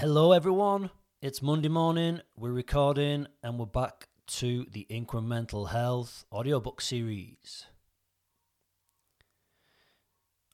Hello, everyone. It's Monday morning. We're recording and we're back to the Incremental Health audiobook series.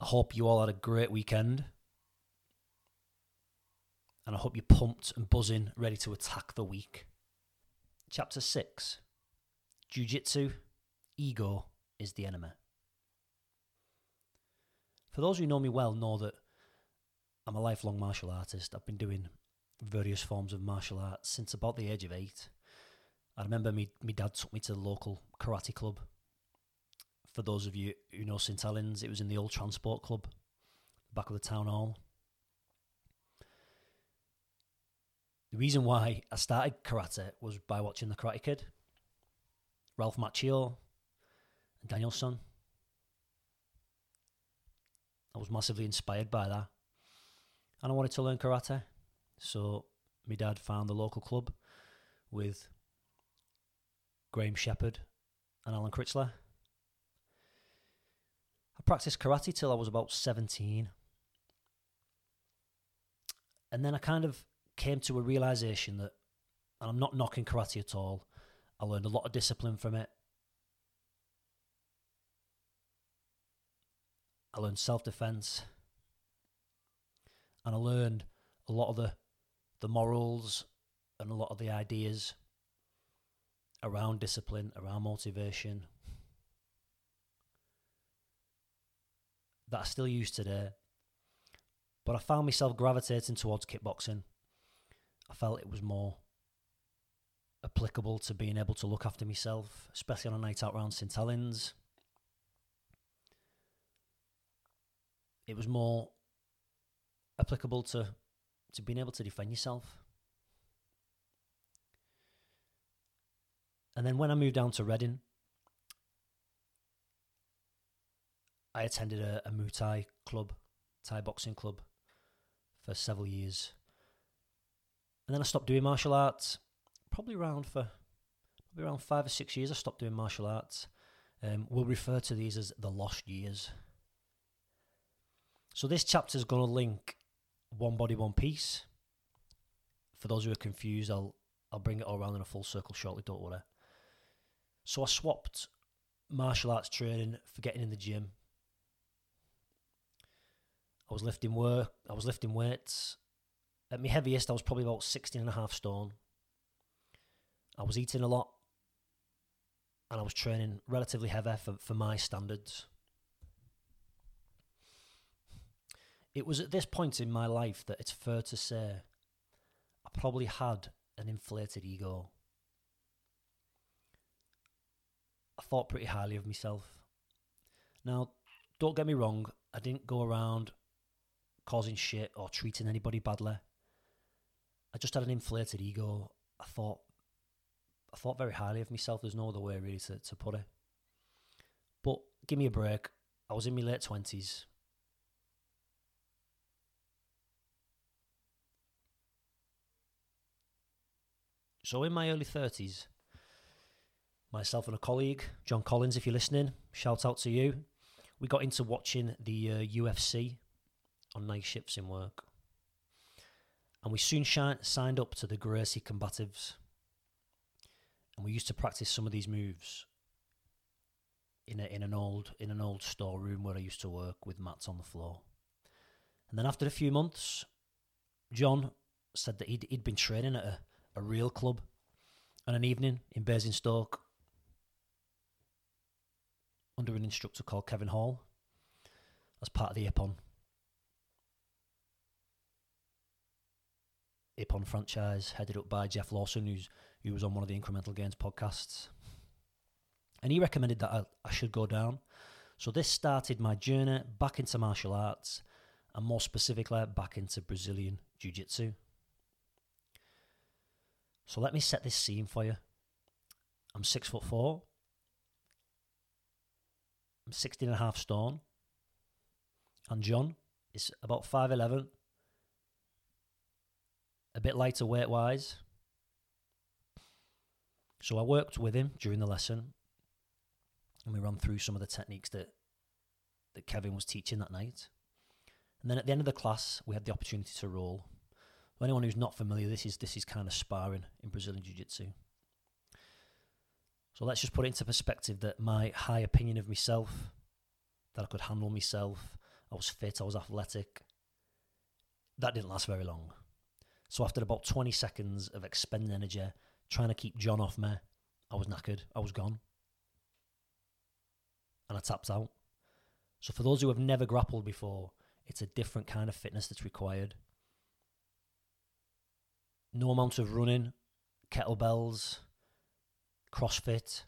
I hope you all had a great weekend. And I hope you're pumped and buzzing, ready to attack the week. Chapter 6 Jiu Jitsu Ego is the enemy. For those who know me well, know that I'm a lifelong martial artist. I've been doing various forms of martial arts since about the age of eight. I remember me, my dad took me to the local karate club. For those of you who know St Helens, it was in the old transport club, back of the town hall. The reason why I started karate was by watching The Karate Kid, Ralph Macchio, and Daniel-san. I was massively inspired by that and I wanted to learn karate. So my dad found the local club with Graham Shepherd and Alan Critchler. I practiced karate till I was about 17. And then I kind of came to a realization that, and I'm not knocking karate at all, I learned a lot of discipline from it. I learned self defense and I learned a lot of the the morals and a lot of the ideas around discipline, around motivation that I still use today. But I found myself gravitating towards kickboxing. I felt it was more applicable to being able to look after myself, especially on a night out around St Helens. It was more applicable to to being able to defend yourself. And then when I moved down to Reading, I attended a, a Muay Thai club, Thai boxing club, for several years. And then I stopped doing martial arts, probably around for probably around five or six years. I stopped doing martial arts. Um, we'll refer to these as the lost years. So this chapter is going to link one Body One Piece. For those who are confused, I'll I'll bring it all around in a full circle shortly. Don't worry. So I swapped martial arts training for getting in the gym. I was lifting work. I was lifting weights. At my heaviest, I was probably about 16 and a half stone. I was eating a lot. And I was training relatively heavy for, for my standards. It was at this point in my life that it's fair to say I probably had an inflated ego. I thought pretty highly of myself. Now, don't get me wrong, I didn't go around causing shit or treating anybody badly. I just had an inflated ego. I thought I thought very highly of myself. There's no other way really to, to put it. But give me a break. I was in my late twenties. So in my early 30s, myself and a colleague, John Collins, if you're listening, shout out to you. We got into watching the uh, UFC on night shifts in work. And we soon signed up to the Gracie Combatives. And we used to practice some of these moves in a, in an old in an old storeroom where I used to work with mats on the floor. And then after a few months, John said that he'd, he'd been training at a a real club on an evening in Basingstoke under an instructor called Kevin Hall as part of the Ippon. Ippon franchise headed up by Jeff Lawson, who's who was on one of the Incremental Gains podcasts. And he recommended that I, I should go down. So this started my journey back into martial arts and more specifically back into Brazilian Jiu Jitsu. So let me set this scene for you. I'm six foot four. I'm 16 and a half stone. And John is about 5'11. A bit lighter weight wise. So I worked with him during the lesson and we ran through some of the techniques that that Kevin was teaching that night. And then at the end of the class, we had the opportunity to roll. For anyone who's not familiar, this is this is kind of sparring in Brazilian Jiu Jitsu. So let's just put it into perspective that my high opinion of myself, that I could handle myself, I was fit, I was athletic, that didn't last very long. So after about 20 seconds of expending energy, trying to keep John off me, I was knackered. I was gone. And I tapped out. So for those who have never grappled before, it's a different kind of fitness that's required. No amount of running, kettlebells, CrossFit,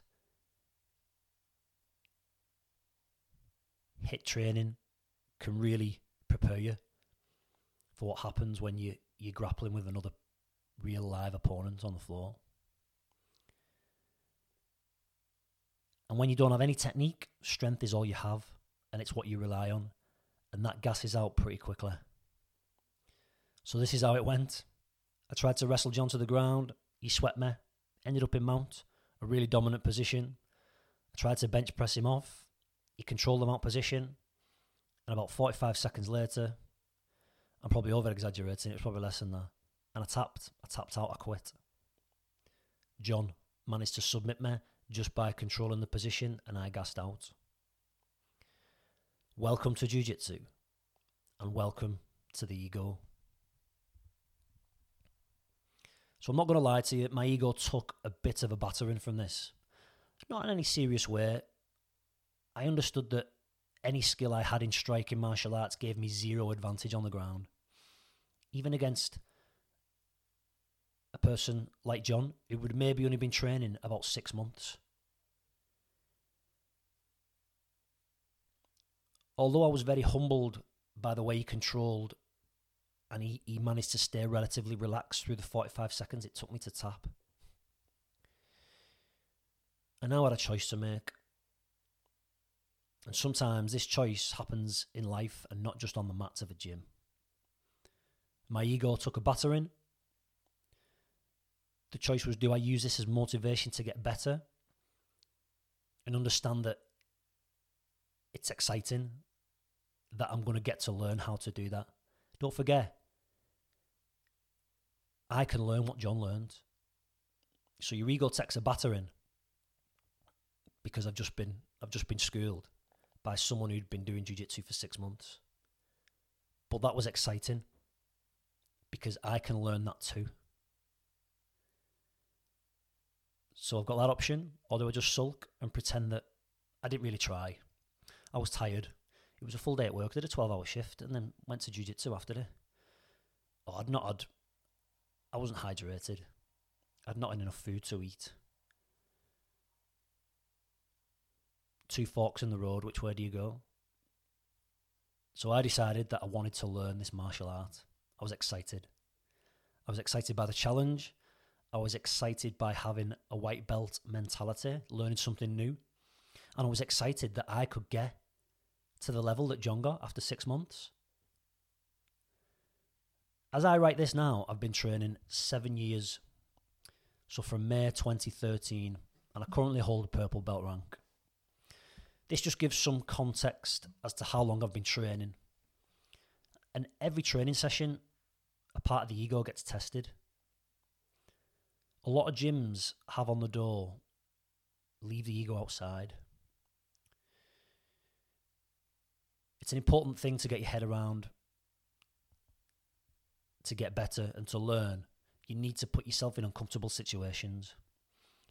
HIIT training can really prepare you for what happens when you, you're grappling with another real live opponent on the floor. And when you don't have any technique, strength is all you have, and it's what you rely on, and that gasses out pretty quickly. So this is how it went. I tried to wrestle John to the ground. He swept me, ended up in mount, a really dominant position. I tried to bench press him off. He controlled the mount position, and about 45 seconds later, I'm probably over exaggerating. It was probably less than that. And I tapped. I tapped out. I quit. John managed to submit me just by controlling the position, and I gassed out. Welcome to Jiu Jitsu, and welcome to the ego. So I'm not going to lie to you, my ego took a bit of a battering from this. Not in any serious way. I understood that any skill I had in striking martial arts gave me zero advantage on the ground. Even against a person like John, who would maybe only been training about six months. Although I was very humbled by the way he controlled and he, he managed to stay relatively relaxed through the 45 seconds it took me to tap. I now had a choice to make. And sometimes this choice happens in life and not just on the mats of a gym. My ego took a battering. The choice was do I use this as motivation to get better and understand that it's exciting, that I'm going to get to learn how to do that. Don't forget, I can learn what John learned. So your ego takes a battering because I've just been I've just been schooled by someone who'd been doing jiu-jitsu for 6 months. But that was exciting because I can learn that too. So I've got that option, or do I just sulk and pretend that I didn't really try? I was tired. It was a full day at work. I did a 12 hour shift and then went to jiu jitsu after it. Oh, I'd not had I wasn't hydrated. I'd not had enough food to eat. Two forks in the road, which way do you go? So I decided that I wanted to learn this martial art. I was excited. I was excited by the challenge. I was excited by having a white belt mentality, learning something new. And I was excited that I could get to the level that John got after six months. As I write this now, I've been training seven years. So from May 2013, and I currently hold a purple belt rank. This just gives some context as to how long I've been training. And every training session, a part of the ego gets tested. A lot of gyms have on the door leave the ego outside. It's an important thing to get your head around to get better and to learn, you need to put yourself in uncomfortable situations.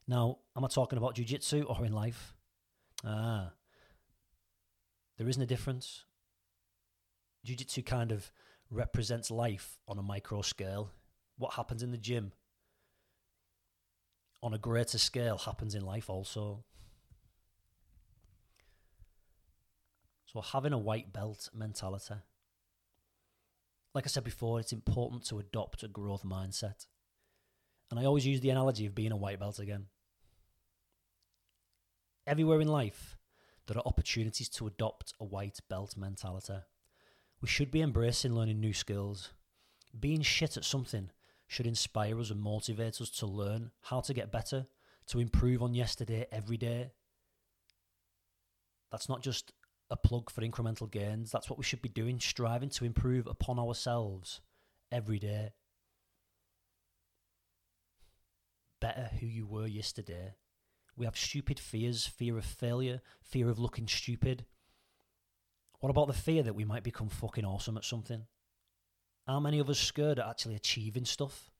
Now, am I talking about jujitsu or in life? Ah, there isn't a difference. Jiu-jitsu kind of represents life on a micro scale. What happens in the gym on a greater scale happens in life also. So having a white belt mentality like I said before, it's important to adopt a growth mindset. And I always use the analogy of being a white belt again. Everywhere in life, there are opportunities to adopt a white belt mentality. We should be embracing learning new skills. Being shit at something should inspire us and motivate us to learn how to get better, to improve on yesterday every day. That's not just a plug for incremental gains. That's what we should be doing, striving to improve upon ourselves every day. better who you were yesterday. We have stupid fears fear of failure, fear of looking stupid. What about the fear that we might become fucking awesome at something? How many of us scared at actually achieving stuff?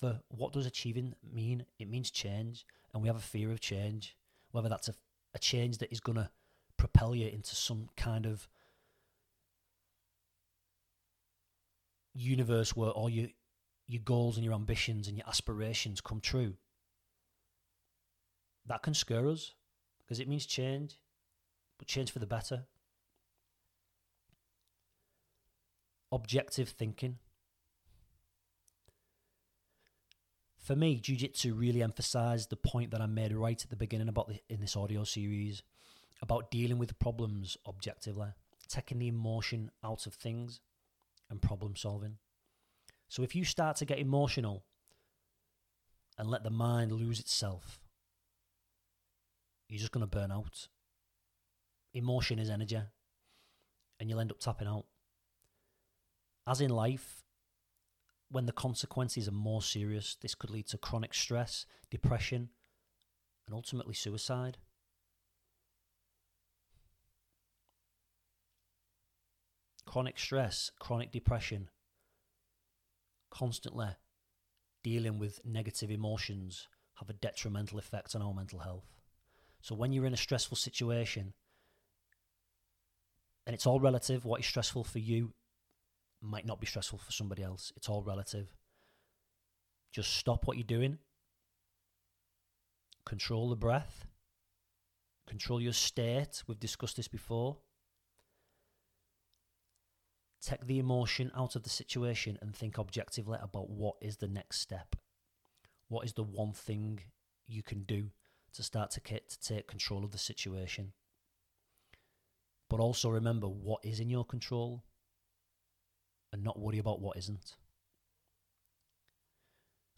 For what does achieving mean? It means change, and we have a fear of change, whether that's a, a change that is going to propel you into some kind of universe where all your your goals and your ambitions and your aspirations come true. That can scare us because it means change, but change for the better. Objective thinking. For me, Jiu Jitsu really emphasized the point that I made right at the beginning about the, in this audio series about dealing with problems objectively, taking the emotion out of things and problem solving. So if you start to get emotional and let the mind lose itself, you're just going to burn out. Emotion is energy, and you'll end up tapping out. As in life, when the consequences are more serious, this could lead to chronic stress, depression, and ultimately suicide. Chronic stress, chronic depression, constantly dealing with negative emotions have a detrimental effect on our mental health. So when you're in a stressful situation, and it's all relative, what is stressful for you might not be stressful for somebody else. It's all relative. Just stop what you're doing. Control the breath. Control your state. We've discussed this before. Take the emotion out of the situation and think objectively about what is the next step. What is the one thing you can do to start to, to take control of the situation? But also remember what is in your control and not worry about what isn't.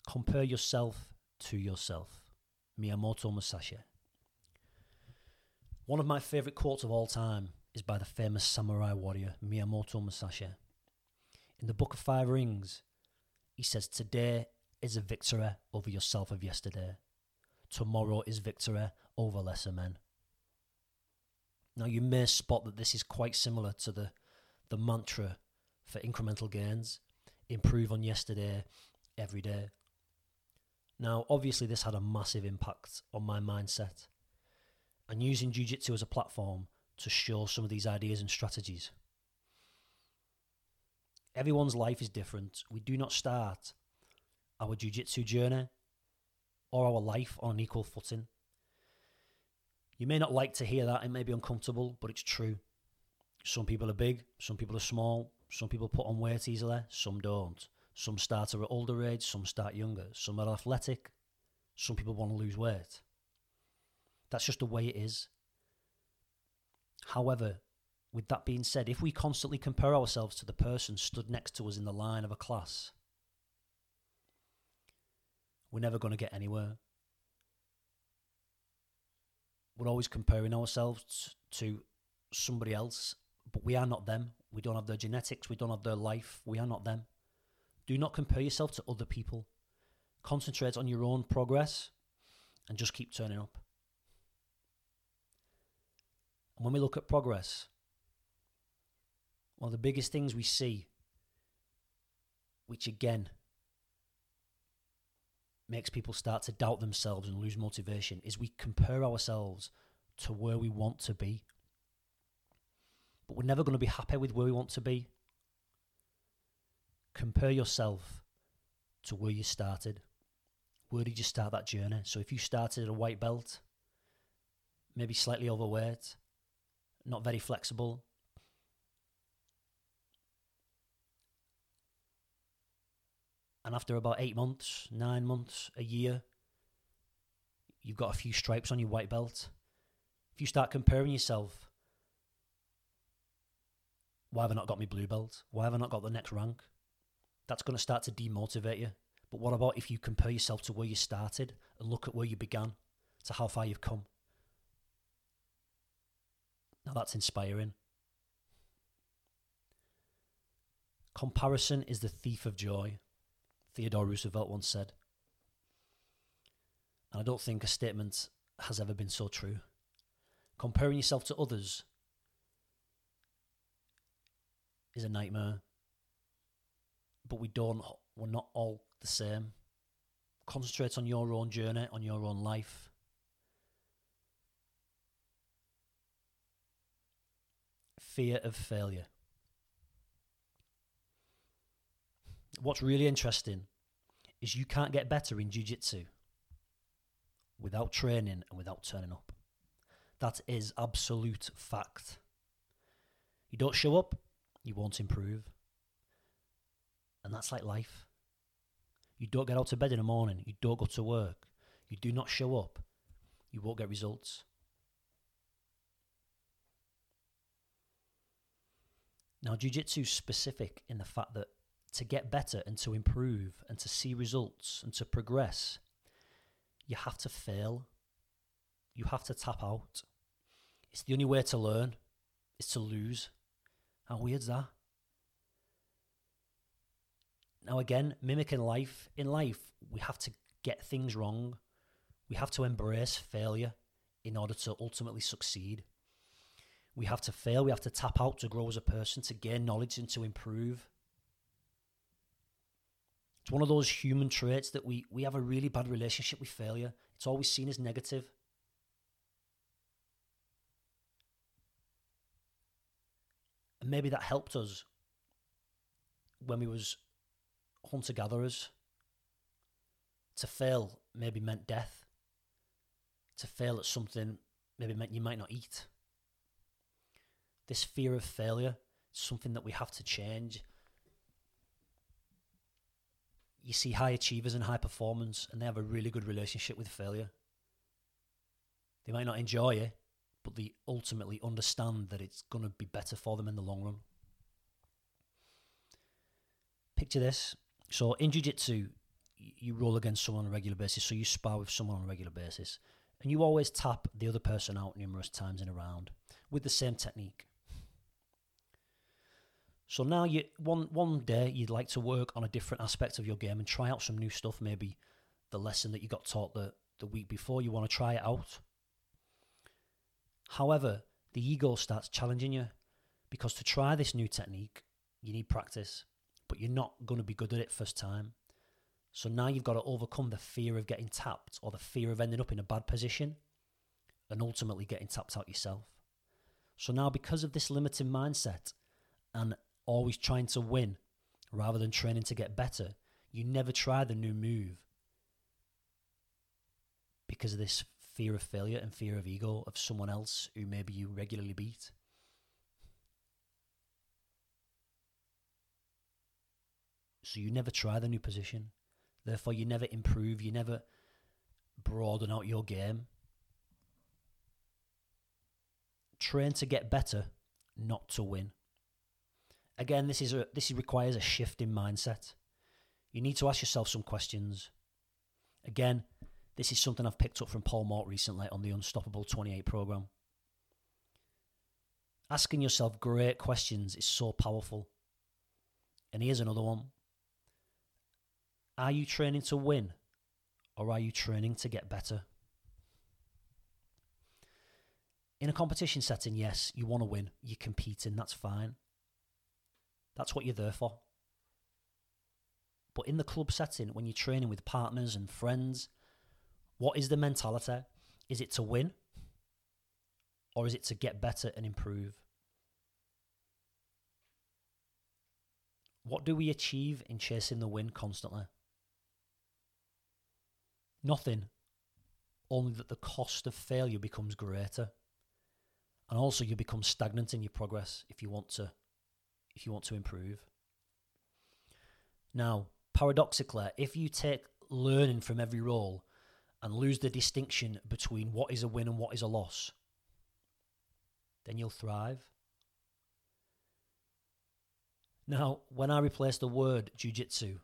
Compare yourself to yourself. Miyamoto Musashi. One of my favourite quotes of all time is by the famous samurai warrior Miyamoto Musashi. In the Book of Five Rings, he says, Today is a victory over yourself of yesterday. Tomorrow is victory over lesser men. Now, you may spot that this is quite similar to the, the mantra for incremental gains improve on yesterday every day. Now, obviously, this had a massive impact on my mindset. And using Jiu Jitsu as a platform to show some of these ideas and strategies. Everyone's life is different. We do not start our jiu jitsu journey or our life on an equal footing. You may not like to hear that, it may be uncomfortable, but it's true. Some people are big, some people are small, some people put on weight easily, some don't. Some start at an older age, some start younger, some are athletic, some people want to lose weight. That's just the way it is. However, with that being said, if we constantly compare ourselves to the person stood next to us in the line of a class, we're never going to get anywhere. We're always comparing ourselves to somebody else, but we are not them. We don't have their genetics, we don't have their life, we are not them. Do not compare yourself to other people. Concentrate on your own progress and just keep turning up. And when we look at progress, one of the biggest things we see, which again makes people start to doubt themselves and lose motivation, is we compare ourselves to where we want to be. But we're never going to be happy with where we want to be. Compare yourself to where you started. Where did you start that journey? So if you started at a white belt, maybe slightly overweight, not very flexible. And after about eight months, nine months, a year, you've got a few stripes on your white belt. If you start comparing yourself, why have I not got my blue belt? Why have I not got the next rank? That's going to start to demotivate you. But what about if you compare yourself to where you started and look at where you began, to how far you've come? Now that's inspiring. Comparison is the thief of joy, Theodore Roosevelt once said. And I don't think a statement has ever been so true. Comparing yourself to others is a nightmare. But we don't, we're not all the same. Concentrate on your own journey, on your own life. Fear of failure. What's really interesting is you can't get better in jiu jitsu without training and without turning up. That is absolute fact. You don't show up, you won't improve. And that's like life. You don't get out of bed in the morning, you don't go to work, you do not show up, you won't get results. Now, Jiu Jitsu is specific in the fact that to get better and to improve and to see results and to progress, you have to fail. You have to tap out. It's the only way to learn is to lose. How weird's that? Now, again, mimicking life, in life, we have to get things wrong. We have to embrace failure in order to ultimately succeed. We have to fail, we have to tap out to grow as a person, to gain knowledge and to improve. It's one of those human traits that we, we have a really bad relationship with failure. It's always seen as negative. And maybe that helped us when we was hunter gatherers. To fail maybe meant death. To fail at something maybe meant you might not eat. This fear of failure something that we have to change. You see high achievers and high performance, and they have a really good relationship with failure. They might not enjoy it, but they ultimately understand that it's going to be better for them in the long run. Picture this so in jiu jitsu, you roll against someone on a regular basis, so you spar with someone on a regular basis, and you always tap the other person out numerous times in a round with the same technique. So now you one one day you'd like to work on a different aspect of your game and try out some new stuff, maybe the lesson that you got taught the, the week before, you want to try it out. However, the ego starts challenging you because to try this new technique, you need practice but you're not going to be good at it first time. So now you've got to overcome the fear of getting tapped or the fear of ending up in a bad position and ultimately getting tapped out yourself. So now, because of this limiting mindset and always trying to win rather than training to get better, you never try the new move because of this fear of failure and fear of ego of someone else who maybe you regularly beat. So you never try the new position. Therefore, you never improve. You never broaden out your game. Train to get better, not to win. Again, this is a, this requires a shift in mindset. You need to ask yourself some questions. Again, this is something I've picked up from Paul Mort recently on the Unstoppable 28 program. Asking yourself great questions is so powerful. And here's another one are you training to win or are you training to get better? In a competition setting, yes, you want to win, you're competing, that's fine. That's what you're there for. But in the club setting, when you're training with partners and friends, what is the mentality? Is it to win? Or is it to get better and improve? What do we achieve in chasing the win constantly? Nothing. Only that the cost of failure becomes greater. And also you become stagnant in your progress if you want to if you want to improve. Now, paradoxically, if you take learning from every roll and lose the distinction between what is a win and what is a loss, then you'll thrive. Now, when I replace the word jujitsu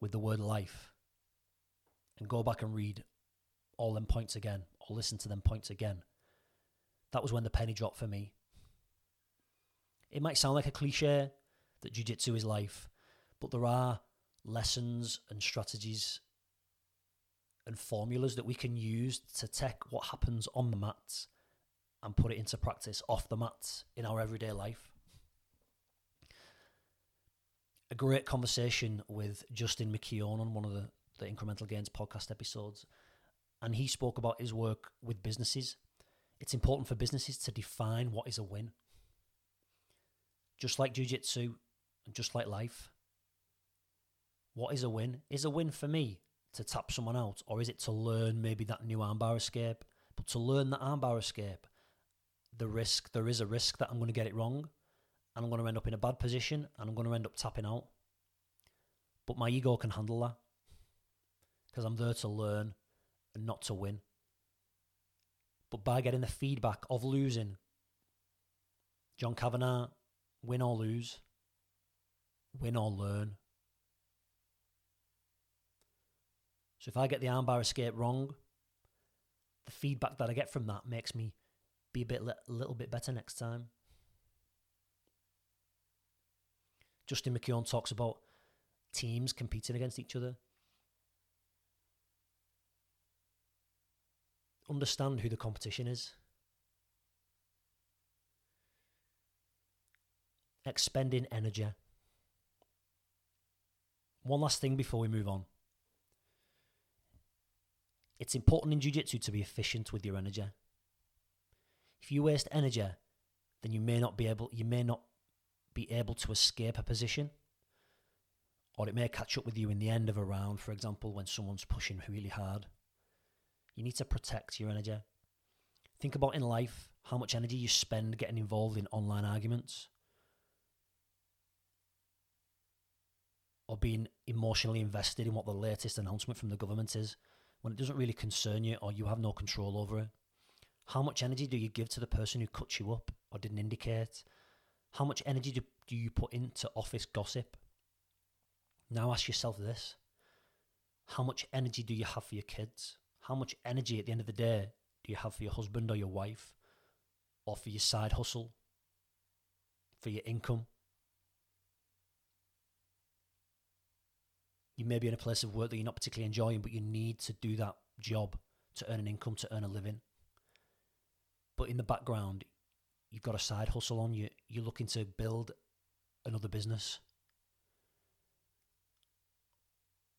with the word life, and go back and read all them points again or listen to them points again. That was when the penny dropped for me. It might sound like a cliche that jiu-jitsu is life, but there are lessons and strategies and formulas that we can use to take what happens on the mats and put it into practice off the mats in our everyday life. A great conversation with Justin McKeown on one of the, the Incremental Gains podcast episodes. And he spoke about his work with businesses. It's important for businesses to define what is a win. Just like Jiu Jitsu and just like life, what is a win? Is a win for me to tap someone out, or is it to learn maybe that new armbar escape? But to learn that armbar escape, the risk there is a risk that I'm going to get it wrong, and I'm going to end up in a bad position, and I'm going to end up tapping out. But my ego can handle that because I'm there to learn and not to win. But by getting the feedback of losing, John Kavanagh, win or lose, win or learn. So if I get the armbar escape wrong, the feedback that I get from that makes me be a bit a little bit better next time. Justin McKeown talks about teams competing against each other. Understand who the competition is. Expending energy. One last thing before we move on. It's important in jiu-jitsu to be efficient with your energy. If you waste energy, then you may not be able you may not be able to escape a position or it may catch up with you in the end of a round, for example, when someone's pushing really hard. You need to protect your energy. Think about in life how much energy you spend getting involved in online arguments or being emotionally invested in what the latest announcement from the government is when it doesn't really concern you or you have no control over it? How much energy do you give to the person who cut you up or didn't indicate? How much energy do, do you put into office gossip? Now ask yourself this How much energy do you have for your kids? How much energy at the end of the day do you have for your husband or your wife? Or for your side hustle? For your income? You may be in a place of work that you're not particularly enjoying, but you need to do that job to earn an income, to earn a living. But in the background, you've got a side hustle on you. You're looking to build another business.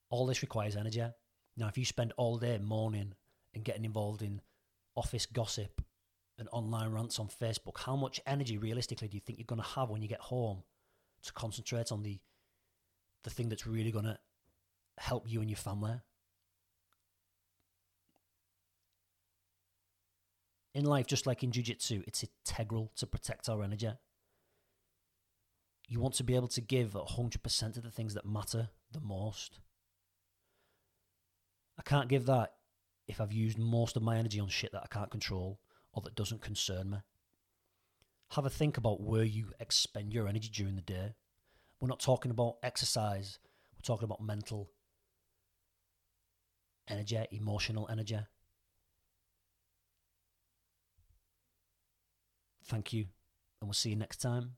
All this requires energy. Now, if you spend all day moaning and getting involved in office gossip and online rants on Facebook, how much energy realistically do you think you're going to have when you get home to concentrate on the the thing that's really going to help you and your family. In life, just like in Jiu Jitsu, it's integral to protect our energy. You want to be able to give 100% of the things that matter the most. I can't give that if I've used most of my energy on shit that I can't control or that doesn't concern me. Have a think about where you expend your energy during the day. We're not talking about exercise, we're talking about mental energy, emotional energy. Thank you, and we'll see you next time.